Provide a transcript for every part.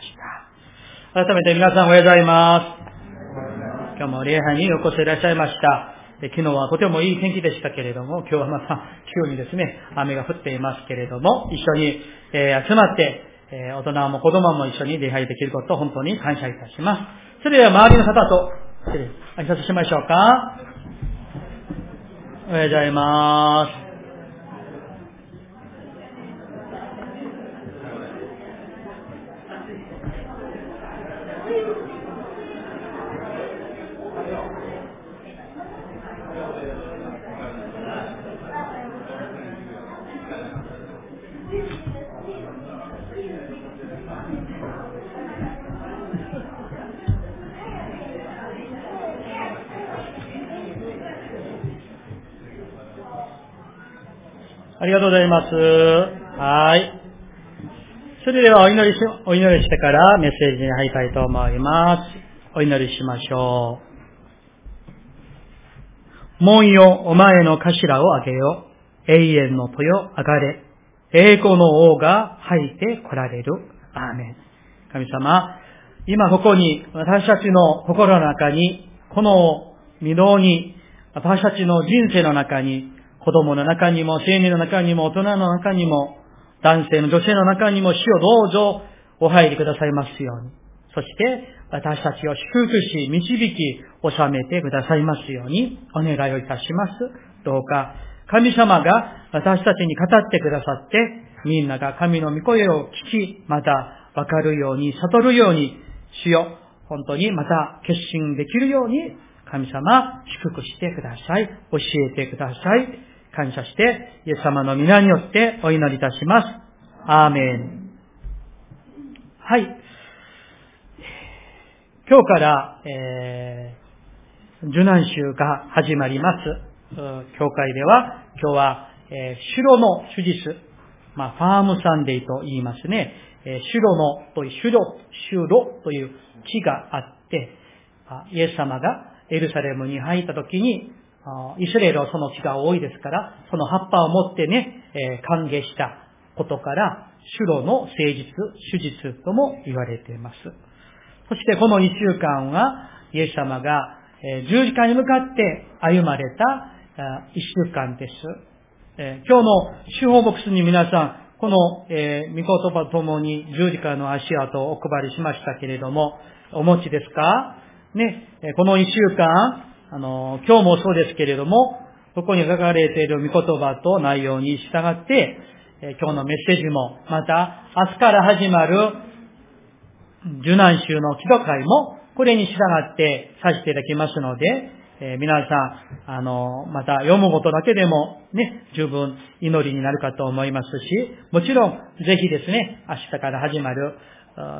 ました。改めて皆さんおはようございます。今日も礼拝にお越しいらっしゃいました。昨日はとてもいい天気でしたけれども、今日はまた急にですね、雨が降っていますけれども、一緒に、え集まって、え大人も子供も一緒に礼拝できることを本当に感謝いたします。それでは周りの方と、挨拶しましょうか。おはようございます。ありがとうございます。はい。それではお祈りし、お祈りしてからメッセージに入りたいと思います。お祈りしましょう。門よ、お前の頭をあげよ。永遠の豊あがれ。栄光の王が入って来られる。アーメン。神様、今ここに私たちの心の中に、この御堂に、私たちの人生の中に、子供の中にも、青年の中にも、大人の中にも、男性の女性の中にも、主をどうぞお入りくださいますように。そして、私たちを祝福し、導き、収めてくださいますように、お願いをいたします。どうか、神様が私たちに語ってくださって、みんなが神の御声を聞き、また分かるように、悟るように、主よ、本当にまた決心できるように、神様、祝福してください。教えてください。感謝して、イエス様の皆によってお祈りいたします。アーメン。はい。今日から、えー、受難週が始まります。教会では、今日は、えー、城の手術、まあ、ファームサンデーと言いますね。えー、城のという、城、城という木があって、イエス様がエルサレムに入った時に、イスラエルはその地が多いですから、その葉っぱを持ってね、えー、歓迎したことから、主路の誠実、手術とも言われています。そしてこの一週間は、イエス様が、えー、十字架に向かって歩まれた一週間です。えー、今日の司法ボックスに皆さん、この、えー、御言葉ともに十字架の足跡をお配りしましたけれども、お持ちですか？ねえ、この一週間、あの、今日もそうですけれども、そこに書かれている御言葉と内容に従って、今日のメッセージも、また、明日から始まる受難週の祈祷会も、これに従ってさせていただきますので、えー、皆さん、あの、また読むことだけでもね、十分祈りになるかと思いますし、もちろん、ぜひですね、明日から始まる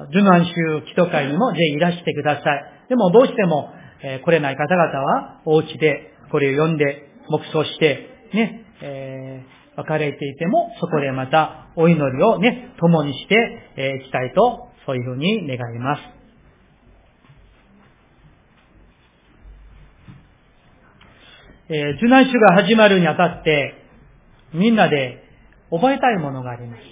受難週祈祷会にもぜひいらしてください。でもどうしてもえ来れない方々は、お家でこれを読んで、黙想して、ね、えー、別れていても、そこでまたお祈りをね、共にして、えー、きたいと、そういうふうに願います。えー、受難週が始まるにあたって、みんなで覚えたいものがあります。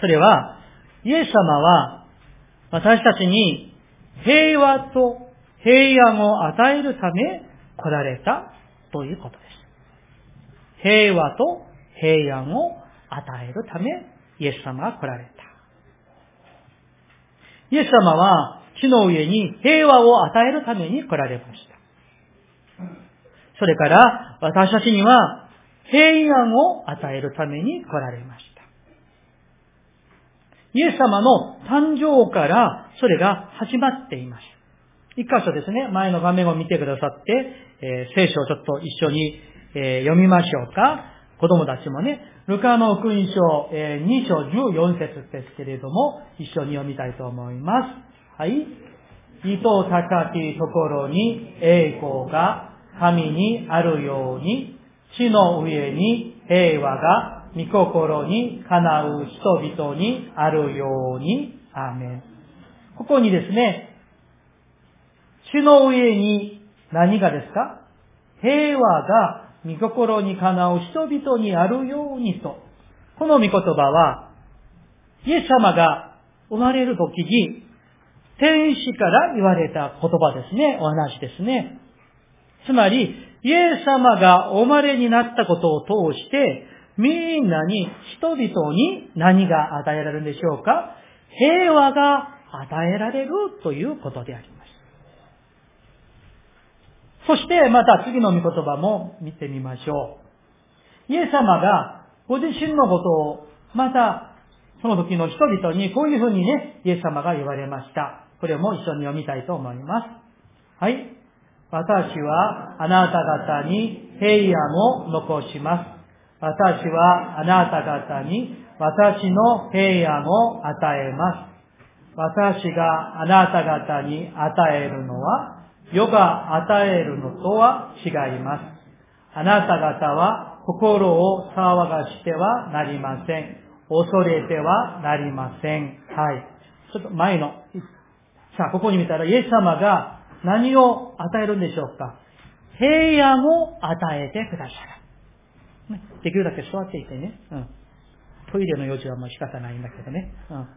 それは、イエス様は私たちに平和と平安を与えるため来られたということです。平和と平安を与えるためイエス様が来られた。イエス様は地の上に平和を与えるために来られました。それから私たちには平安を与えるために来られました。イエス様の誕生からそれが始まっています。一箇所ですね、前の画面を見てくださって、えー、聖書をちょっと一緒に、えー、読みましょうか。子供たちもね、ルカの福音書、えー、2章14節ですけれども、一緒に読みたいと思います。はい。糸高きところに栄光が神にあるように、地の上に平和が御心にかなう人々にあるように、アーメ。ここにですね、地の上に何がですか？平和が御心にかなう人々にあるようにと。この御言葉は、イエス様が生まれる時に、天使から言われた言葉ですね。お話ですね。つまり、イエス様がお生まれになったことを通して、みんなに、人々に何が与えられるんでしょうか？平和が与えられるということであります。そしてまた次の御言葉も見てみましょう。イエス様がご自身のことをまたその時の人々にこういうふうにね、イエス様が言われました。これも一緒に読みたいと思います。はい。私はあなた方に平安を残します。私はあなた方に私の平安を与えます。私があなた方に与えるのは、世が与えるのとは違います。あなた方は心を騒がしてはなりません。恐れてはなりません。はい。ちょっと前の。さあ、ここに見たら、イエス様が何を与えるんでしょうか平安を与えてくださる。ね、できるだけ座っていてね。うん。トイレの用事はもう仕方ないんだけどね。うん。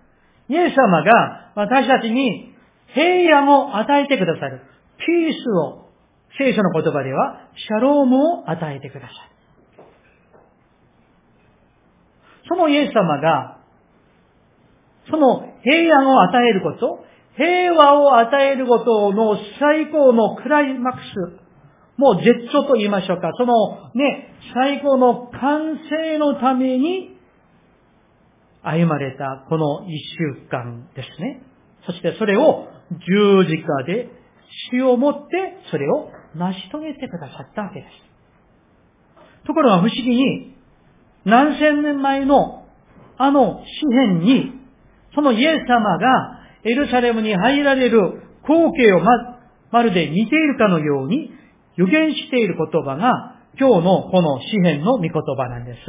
イエス様が私たちに平安を与えてくださる。ピースを、聖書の言葉では、シャロームを与えてくださる。そのイエス様が、その平安を与えること、平和を与えることの最高のクライマックス、もう絶頂と言いましょうか、そのね、最高の完成のために歩まれたこの一週間ですね。そしてそれを十字架で死をもってそれを成し遂げてくださったわけです。ところが不思議に何千年前のあの詩篇にそのイエス様がエルサレムに入られる光景をま、まるで似ているかのように予言している言葉が今日のこの詩篇の御言葉なんです。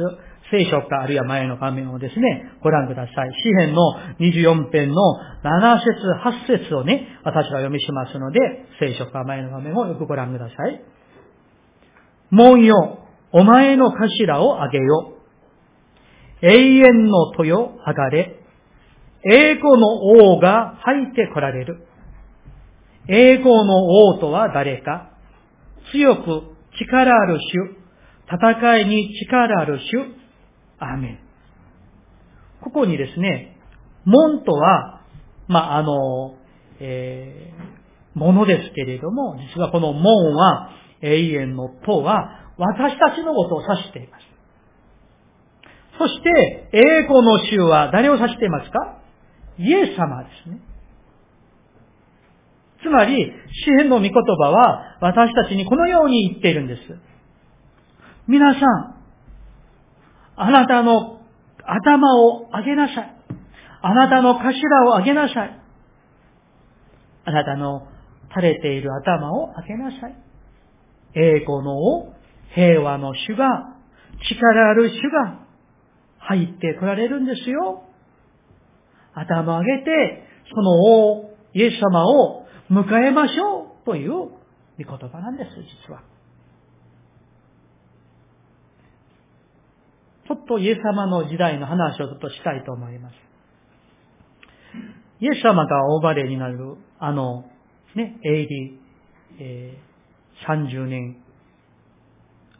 聖書かあるいは前の画面をですね、ご覧ください。詩篇の24編の7節8節をね、私が読みしますので、聖書か前の画面をよくご覧ください。門よ、お前の頭をあげよ。永遠の豊あがれ。栄光の王が入って来られる。栄光の王とは誰か強く力ある主。戦いに力ある主。アーメン。ここにですね、門とは、まあ、あの、えー、ものですけれども、実はこの門は、永遠のとは、私たちのことを指しています。そして、栄光の衆は誰を指していますか？イエス様ですね。つまり、詩篇の御言葉は、私たちにこのように言っているんです。皆さん、あなたの頭を上げなさい。あなたの頭を上げなさい。あなたの垂れている頭を上げなさい。栄光の、平和の主が、力ある主が入ってこられるんですよ。頭を上げて、その王、イエス様を迎えましょうという御言葉なんです、実は。ちょっとイエス様の時代の話をちょっとしたいと思います。イエス様がお生まれになる、あの、ね、AD、えー、30年、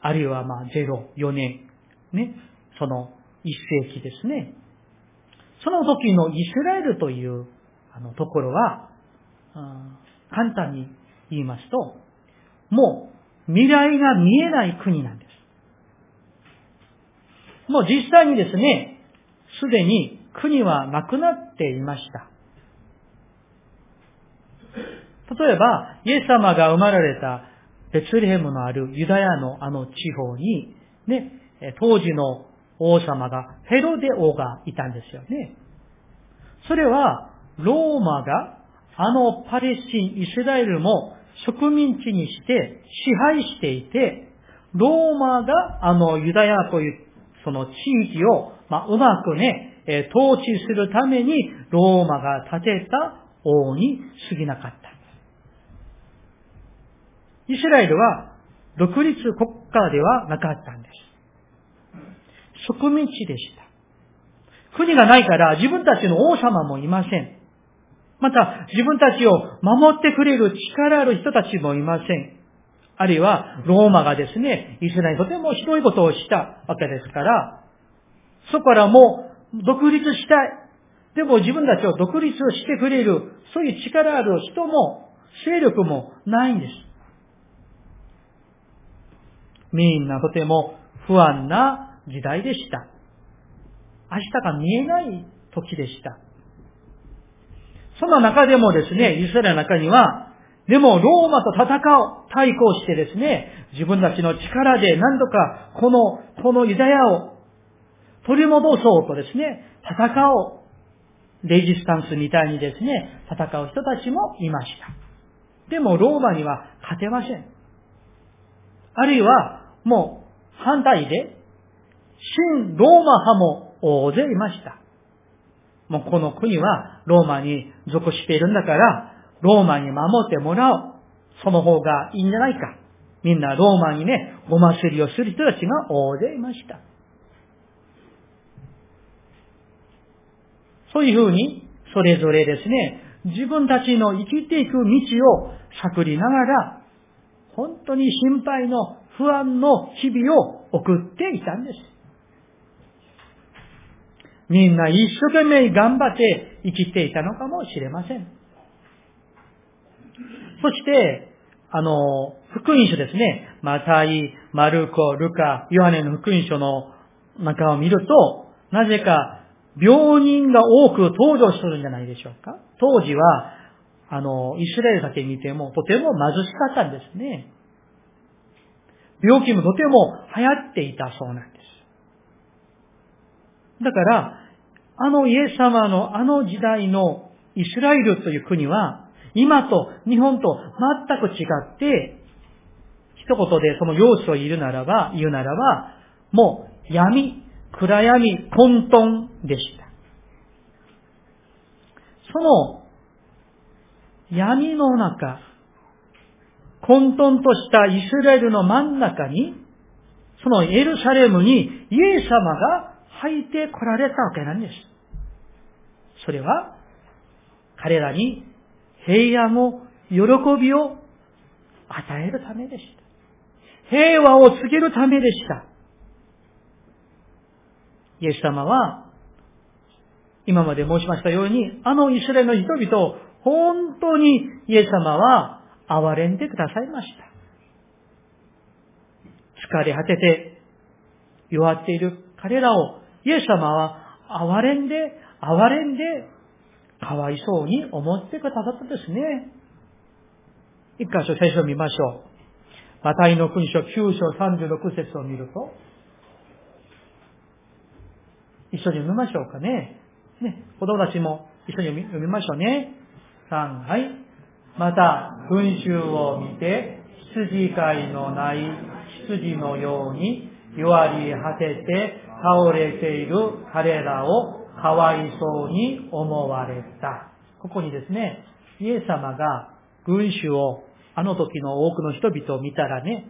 あるいはまあ0、4年、ね、その一世紀ですね。その時のイスラエルというあのところは、簡単に言いますと、もう未来が見えない国なんです。もう実際にですね、すでに国はなくなっていました。例えば、イエス様が生まれたベツレヘムのあるユダヤのあの地方に、ね、当時の王様がヘロデ王がいたんですよね。それは、ローマがあのパレスチン、イスラエルも植民地にして支配していて、ローマがあのユダヤというその地域を、まあ、うまくね、え統治するためにローマが建てた王に過ぎなかった。イスラエルは独立国家ではなかったんです。植民地でした。国がないから自分たちの王様もいません。また、自分たちを守ってくれる力ある人たちもいません。あるいは、ローマがですね、イスラエルにとてもひどいことをしたわけですから、そこからもう独立したい。でも自分たちを独立してくれる、そういう力ある人も、勢力もないんです。みんなとても不安な時代でした。明日が見えない時でした。その中でもですね、イスラエルの中には、でもローマと戦う、対抗してですね、自分たちの力で何とかこの、このユダヤを取り戻そうとですね、戦おう。レジスタンスみたいにですね、戦う人たちもいました。でもローマには勝てません。あるいは、もう反対で、新ローマ派も大勢いました。もうこの国はローマに属しているんだから、ローマに守ってもらおう。その方がいいんじゃないか。みんなローマにね、ご祭りをする人たちが大勢いました。そういうふうに、それぞれですね、自分たちの生きていく道を探りながら、本当に心配の不安の日々を送っていたんです。みんな一生懸命頑張って生きていたのかもしれません。そして、あの、福音書ですね。マタイ、マルコ、ルカ、ヨハネの福音書の中を見ると、なぜか病人が多く登場するんじゃないでしょうか。当時は、あの、イスラエルだけ見てもとても貧しかったんですね。病気もとても流行っていたそうなんです。だから、あのイエス様のあの時代のイスラエルという国は、今と日本と全く違って、一言でその要素を言うならば、言うならば、もう闇、暗闇、混沌でした。その闇の中、混沌としたイスラエルの真ん中に、そのエルサレムにイエス様が入って来られたわけなんです。それは、彼らに平安を、喜びを与えるためでした。平和を告げるためでした。イエス様は、今まで申しましたように、あのイスラエルの人々を本当にイエス様は憐れんでくださいました。疲れ果てて弱っている彼らをイエス様は憐れんで、憐れんで、かわいそうに思ってくださったですね。一箇所聖書を見ましょう。マタイの勲章9章36節を見ると、一緒に読みましょうかね。ね、子供たちも一緒に読みましょうね。3、はい。また、群衆を見て、羊飼いのない羊のように弱り果てて倒れている彼らをかわいそうに思われた。ここにですね、イエス様が群衆を、あの時の多くの人々を見たらね、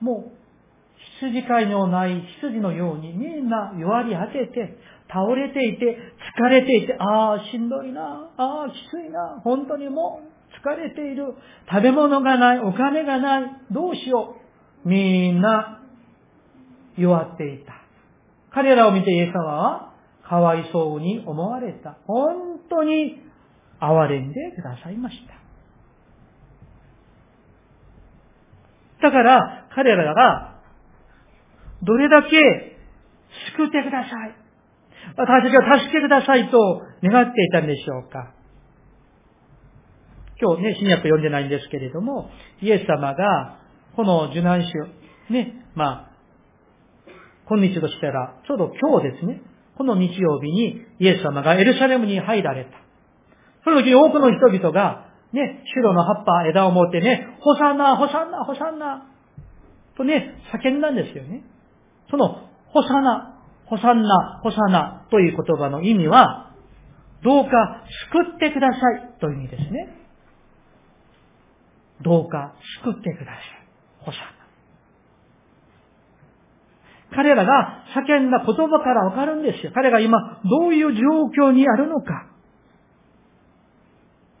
もう羊飼いのない羊のようにみんな弱り果てて、倒れていて、疲れていて、ああ、しんどいな、ああ、きついな、本当にもう疲れている。食べ物がない、お金がない、どうしよう。みんな弱っていた。彼らを見てイエス様は、かわいそうに思われた。本当に憐れんでくださいました。だから、彼らがどれだけ救ってください。私たちを助けてくださいと願っていたんでしょうか。今日ね、新約読んでないんですけれども、イエス様が、この受難週、ね、まあ、今日としたら、ちょうど今日ですね、この日曜日にイエス様がエルサレムに入られた。その時多くの人々が、ね、白の葉っぱ、枝を持ってね、ホサンナ、ホサンナ、ホサンナ、とね、叫んだんですよね。その、ホサナ、ホサンナ、ホサナという言葉の意味は、どうか救ってくださいという意味ですね。どうか救ってください。ホサナ。彼らが叫んだ言葉からわかるんですよ。彼が今どういう状況にあるのか。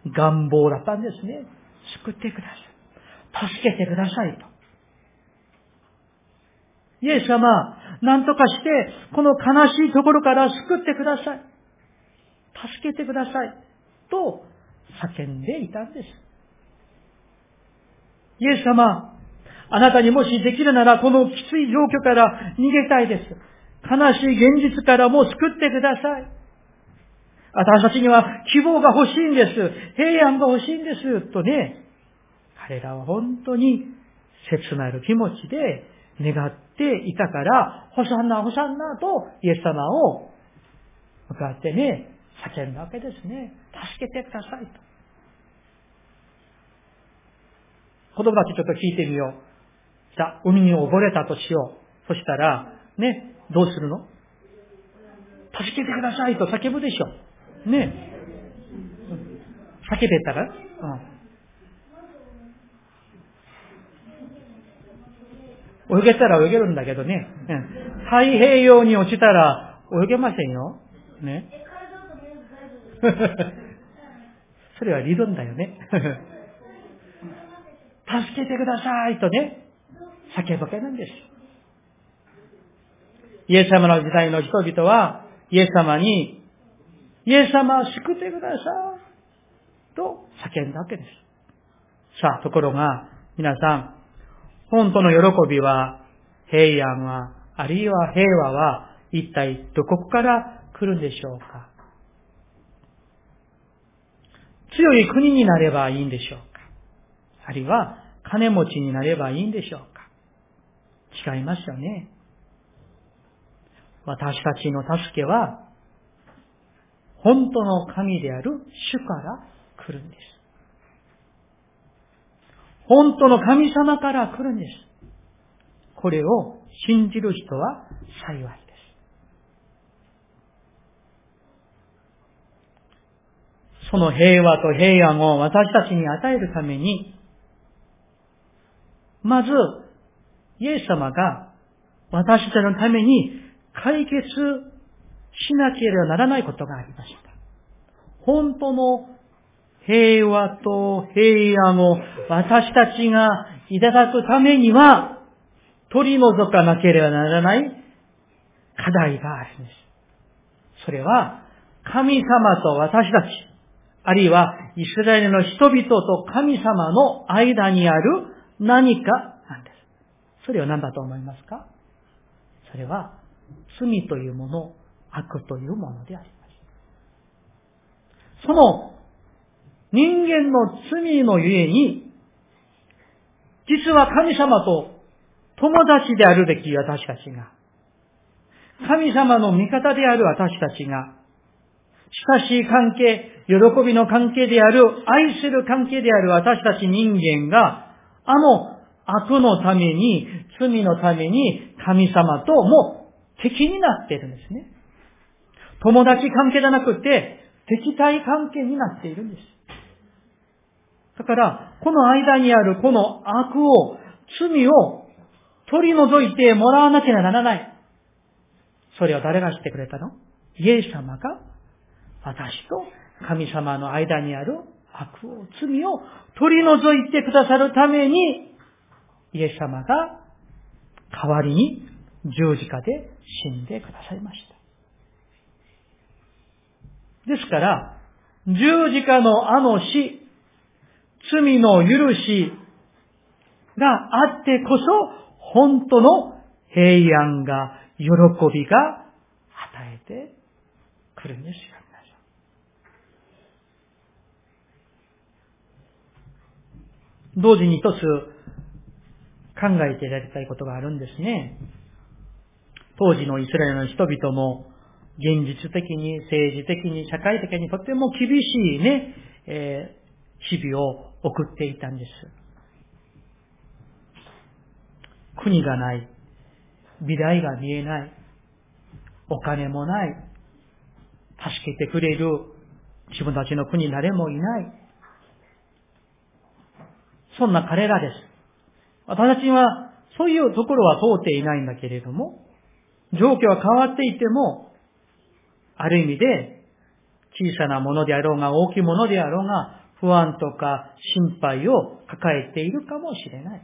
願望だったんですね。救ってください。助けてくださいと。イエス様、何とかして、この悲しいところから救ってください。助けてください。と、叫んでいたんです。イエス様、あなたにもしできるなら、このきつい状況から逃げたいです。悲しい現実からも救ってください。私たちには希望が欲しいんです。平安が欲しいんです。とね、彼らは本当に切なる気持ちで願っていたから、ホサンナ、ホサンナとイエス様を向かってね、叫んだわけですね。助けてくださいと。子供たちちょっと聞いてみよう。じゃあ、海に溺れたとしよう。そしたら、ね、どうするの？助けてくださいと叫ぶでしょ。ね。叫べたら、うん。泳げたら泳げるんだけどね。うん、太平洋に落ちたら泳げませんよ。ね。それは理論だよね。助けてくださいとね、叫ぶわけなんです。イエス様の時代の人々は、イエス様に、イエス様を救ってくださいと叫んだわけです。さあ、ところが、皆さん、本当の喜びは、平安は、あるいは平和は、一体どこから来るんでしょうか強い国になればいいんでしょうかあるいは金持ちになればいいんでしょうか違いますよね。私たちの助けは本当の神である主から来るんです。本当の神様から来るんです。これを信じる人は幸いです。その平和と平安を私たちに与えるために、まず、イエス様が私たちのために解決しなければならないことがありました。本当の平和と平安を私たちがいただくためには、取り除かなければならない課題があるんです。それは、神様と私たち、あるいはイスラエルの人々と神様の間にある何か。それは何だと思いますか？それは罪というもの、悪というものであります。その人間の罪のゆえに、実は神様と友達であるべき私たちが、神様の味方である私たちが、親しい関係、喜びの関係である、愛する関係である私たち人間が、あの悪のために、罪のために、神様ともう敵になっているんですね。友達関係じゃなくて、敵対関係になっているんです。だから、この間にあるこの悪を、罪を取り除いてもらわなければならない。それを誰がしてくれたの？イエス様が私と神様の間にある悪を、罪を取り除いてくださるために、イエス様が代わりに十字架で死んでくださいました。ですから、十字架のあの死、罪の許しがあってこそ、本当の平安が、喜びが与えてくるんですよ。同時に一つ考えていただきたいことがあるんですね。当時のイスラエルの人々も現実的に、政治的に、社会的にとても厳しいね、えー、日々を送っていたんです。国がない。未来が見えない。お金もない。助けてくれる自分たちの国誰もいない。そんな彼らです。私たちはそういうところは通っていないんだけれども、状況は変わっていても、ある意味で小さなものであろうが大きいものであろうが、不安とか心配を抱えているかもしれない。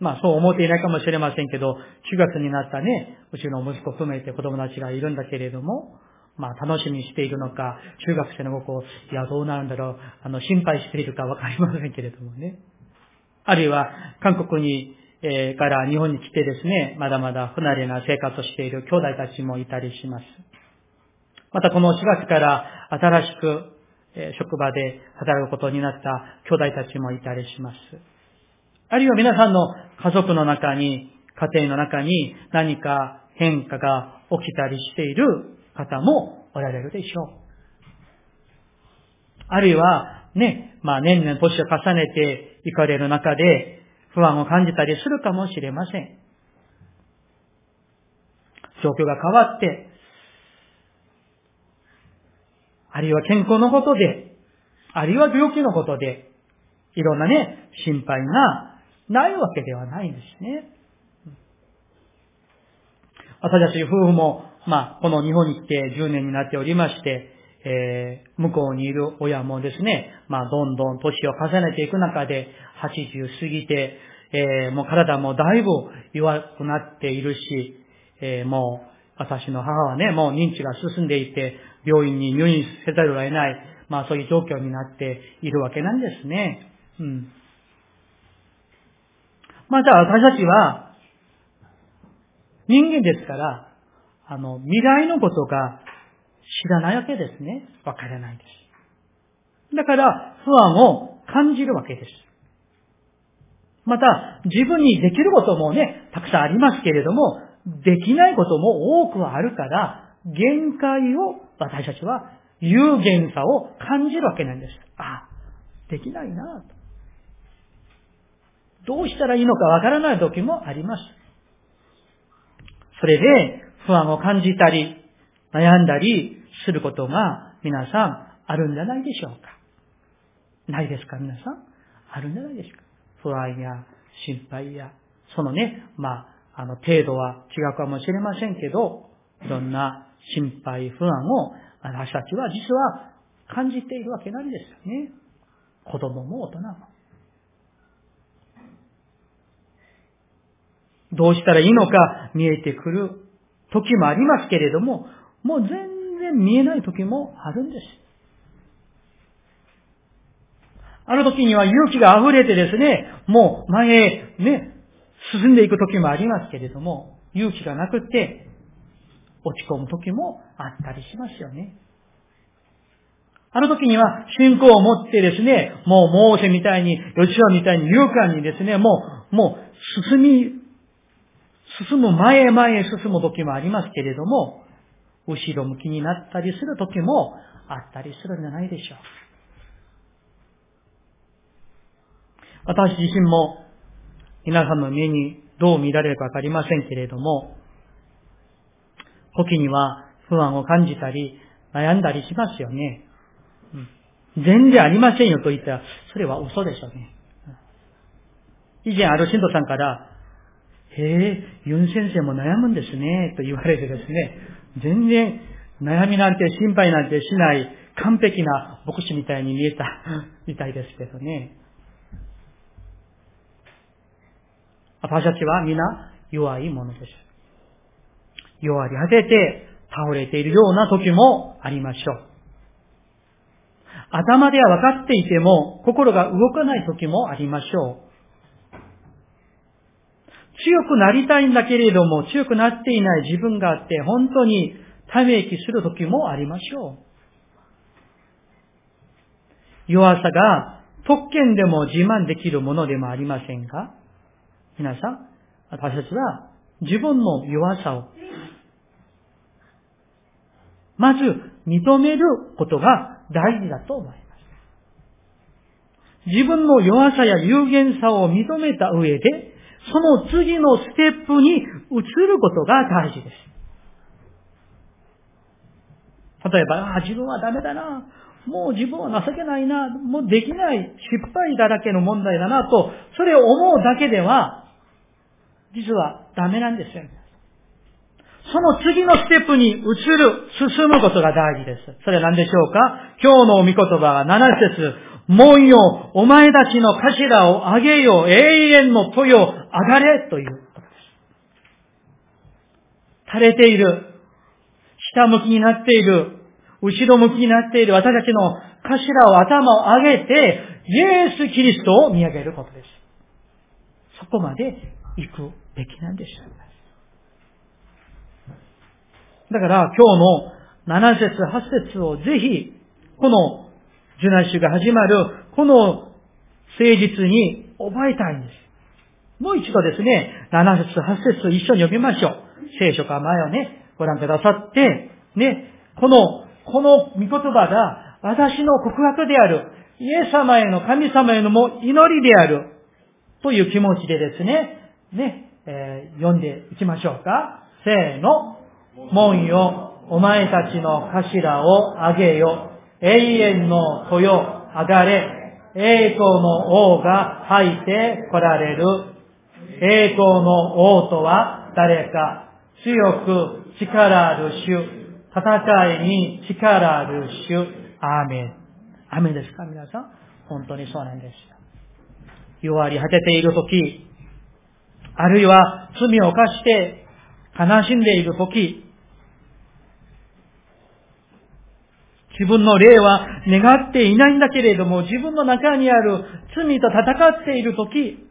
まあそう思っていないかもしれませんけど、中学になったね、うちの息子含めて子供たちがいるんだけれども、まあ楽しみにしているのか、中学生の子、いやどうなるんだろう、あの心配しているかわかりませんけれどもね。あるいは韓国に、えー、から日本に来てですね、まだまだ不慣れな生活をしている兄弟たちもいたりします。またこの4月から新しく、えー、職場で働くことになった兄弟たちもいたりします。あるいは皆さんの家族の中に、家庭の中に何か変化が起きたりしている方もおられるでしょう。あるいは、ね、まあ年々年を重ねていかれる中で不安を感じたりするかもしれません。状況が変わって、あるいは健康のことで、あるいは病気のことで、いろんなね、心配がないわけではないんですね。私たち夫婦も、まあ、この日本に来て10年になっておりまして、えー、向こうにいる親もですね、まあ、どんどん年を重ねていく中で、80過ぎて、えー、もう体もだいぶ弱くなっているし、えー、もう、私の母はね、もう認知が進んでいて、病院に入院せざるを得ない、まあそういう状況になっているわけなんですね。うん。まあじゃあ私たちは、人間ですから、あの、未来のことが知らないわけですね。わからないです。だから、不安を感じるわけです。また、自分にできることもね、たくさんありますけれども、できないことも多くあるから、限界を私たちは有限さを感じるわけなんです。あ、できないなと。どうしたらいいのかわからない時もあります。それで不安を感じたり、悩んだりすることが皆さんあるんじゃないでしょうか。ないですか皆さん？あるんじゃないですか不安や心配や、そのね、まあ、あの程度は違うかもしれませんけど、いろんな心配、不安を私たちは実は感じているわけなんですよね。子供も大人も。どうしたらいいのか見えてくる時もありますけれども、もう全然見えない時もあるんです。あの時には勇気が溢れてですね、もう前へね、進んでいく時もありますけれども、勇気がなくて落ち込む時もあったりしますよね。あの時には信仰を持ってですね、もうモーセみたいに、ヨシュアみたいに勇敢にですね、もう、もう進み進む前へ前へ進む時もありますけれども、後ろ向きになったりする時もあったりするんじゃないでしょう。私自身も皆さんの目にどう見られるかわかりませんけれども、時には不安を感じたり悩んだりしますよね。うん、全然ありませんよと言ったら、それは嘘でしょうね。以前ある信徒さんから、へえ、ユン先生も悩むんですね、と言われてですね、全然悩みなんて心配なんてしない完璧な牧師みたいに見えたみたいですけどね。私たちは皆弱いものです。弱り果てて倒れているような時もありましょう。頭では分かっていても心が動かない時もありましょう。強くなりたいんだけれども、強くなっていない自分があって、本当にため息する時もありましょう。弱さが特権でも自慢できるものでもありませんか？皆さん、私たちは自分の弱さを、まず認めることが大事だと思います。自分の弱さや有限さを認めた上で、その次のステップに移ることが大事です。例えば、あ自分はダメだな。もう自分は情けないな。もうできない。失敗だらけの問題だなと、それを思うだけでは、実はダメなんですよ。その次のステップに移る、進むことが大事です。それは何でしょうか？今日のお見言葉は7節門よ、お前たちの頭を上げよ、永遠の豊、上がれということです。垂れている、下向きになっている、後ろ向きになっている私たちの頭を頭を上げて、イエス・キリストを見上げることです。そこまで行くべきなんです。だから今日の7節8節をぜひ、この受難週が始まる、この誠実に覚えたいんです。もう一度ですね、7節8節一緒に読みましょう。聖書か前をね、ご覧くださって、ね、この、この御言葉が私の告白である、イエス様への神様へのも祈りである、という気持ちでですね、ね、えー、読んでいきましょうか。せーの。門よ、お前たちの頭を上げよ。永遠の豊上がれ。栄光の王が入って来られる。栄光の王とは誰か。強く力ある主。戦いに力ある主。アーメン。アーメンですか皆さん本当にそうなんです。弱り果てているとき、あるいは罪を犯して悲しんでいるとき、自分の霊は願っていないんだけれども、自分の中にある罪と戦っているとき、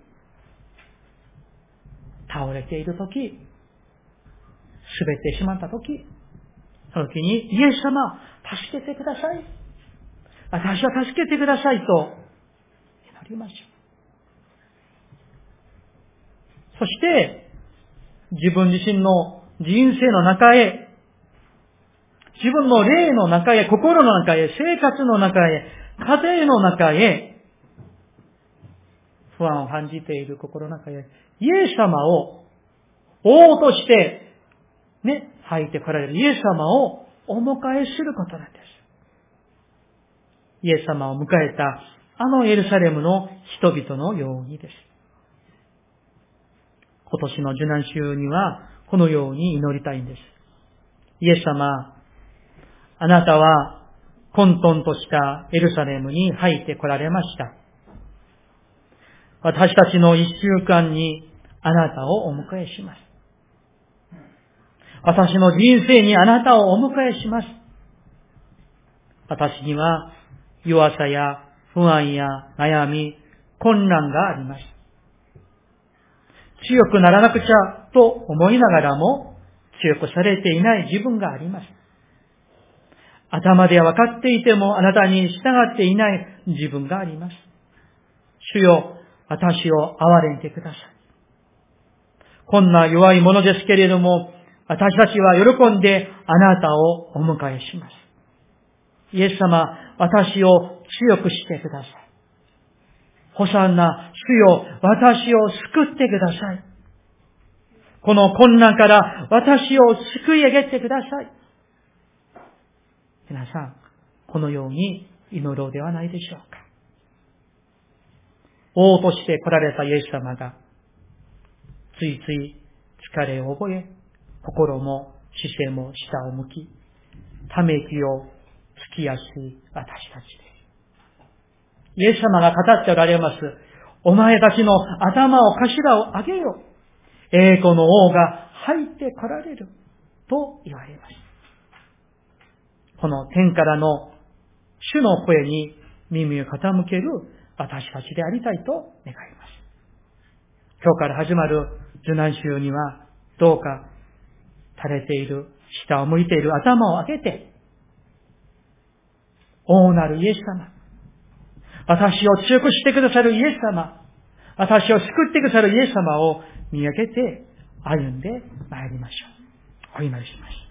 倒れているとき、滑ってしまったとき、その時に、イエス様、助けてください。私は助けてくださいと、祈りましょう。そして、自分自身の人生の中へ、自分の霊の中へ、心の中へ、生活の中へ、家庭の中へ、不安を感じている心の中へ、イエス様を王として、ね、入ってこられるイエス様をお迎えすることなんです。イエス様を迎えたあのエルサレムの人々のようにです。今年の受難週にはこのように祈りたいんです。イエス様、あなたは混沌としたエルサレムに入って来られました。私たちの一週間にあなたをお迎えします。私の人生にあなたをお迎えします。私には弱さや不安や悩み、困難があります。強くならなくちゃと思いながらも強くされていない自分があります。頭では分かっていてもあなたに従っていない自分があります。主よ、私を憐れんでください。こんな弱いものですけれども、私たちは喜んであなたをお迎えします。イエス様、私を強くしてください。ホサンナ、主よ、私を救ってください。この困難から私を救い上げてください。皆さん、このように祈ろうではないでしょうか。王として来られたイエス様が、ついつい疲れを覚え、心も姿勢も下を向き、ため息をつきやすい私たちです。イエス様が語っておられます。お前たちの頭を頭を上げよ。栄光の王が入って来られる。と言われます。この天からの主の声に耳を傾ける私たちでありたいと願います。今日から始まる受難週にはどうか垂れている、下を向いている頭を上げて、王なるイエス様、私を強くしてくださるイエス様、私を救ってくださるイエス様を見上げて歩んで参りましょう。お祈りします。